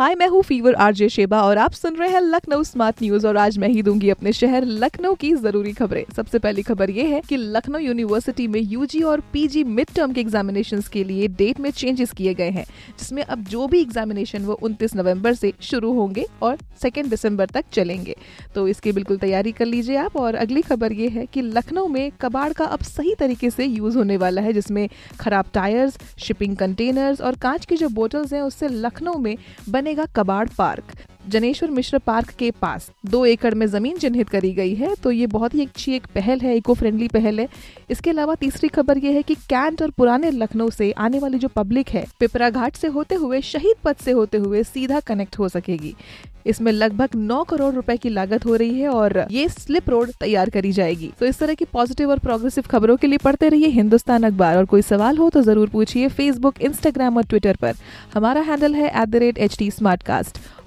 हाय, मैं हूँ fever RJ Sheba और आप सुन रहे हैं लखनऊ स्मार्ट न्यूज़ और आज मैं ही दूँगी अपने शहर लखनऊ की ज़रूरी खबरें। सबसे पहली खबर ये है कि लखनऊ यूनिवर्सिटी में यूजी और पीजी मिड टर्म के एग्जामिनेशन के लिए डेट में चेंजेस किए गए हैं, जिसमें अब जो भी एग्जामिनेशन वो उनतीस नवंबर से शुरू होंगे और सेकेंड दिसंबर तक चलेंगे। तो इसकी बिल्कुल तैयारी कर लीजिए आप और अगली खबर ये है कि लखनऊ में कबाड़ का अब सही तरीके से यूज़ होने वाला है, जिसमें खराब टायर्स शिपिंग कंटेनर्स और कांच की जो बोटल्स हैं, उससे लखनऊ में बनेगा कबाड़ पार्क। जनेश्वर मिश्र पार्क के पास। दो एकड़ में ज़मीन चिन्हित करी गई है तो ये बहुत ही अच्छी एक पहल है इको फ्रेंडली पहल है। इसके अलावा तीसरी खबर ये है कि कैंट और पुराने लखनऊ से आने वाली जो पब्लिक है, पिपरा घाट से होते हुए, शहीद पथ से होते हुए सीधा कनेक्ट हो सकेगी। इसमें लगभग 9 करोड़ रुपए की लागत हो रही है और ये स्लिप रोड तैयार करी जाएगी। तो इस तरह की पॉजिटिव और प्रोग्रेसिव खबरों के लिए पढ़ते रहिए हिंदुस्तान अखबार। और कोई सवाल हो तो ज़रूर पूछिए फेसबुक इंस्टाग्राम और ट्विटर पर। हमारा हैंडल है एट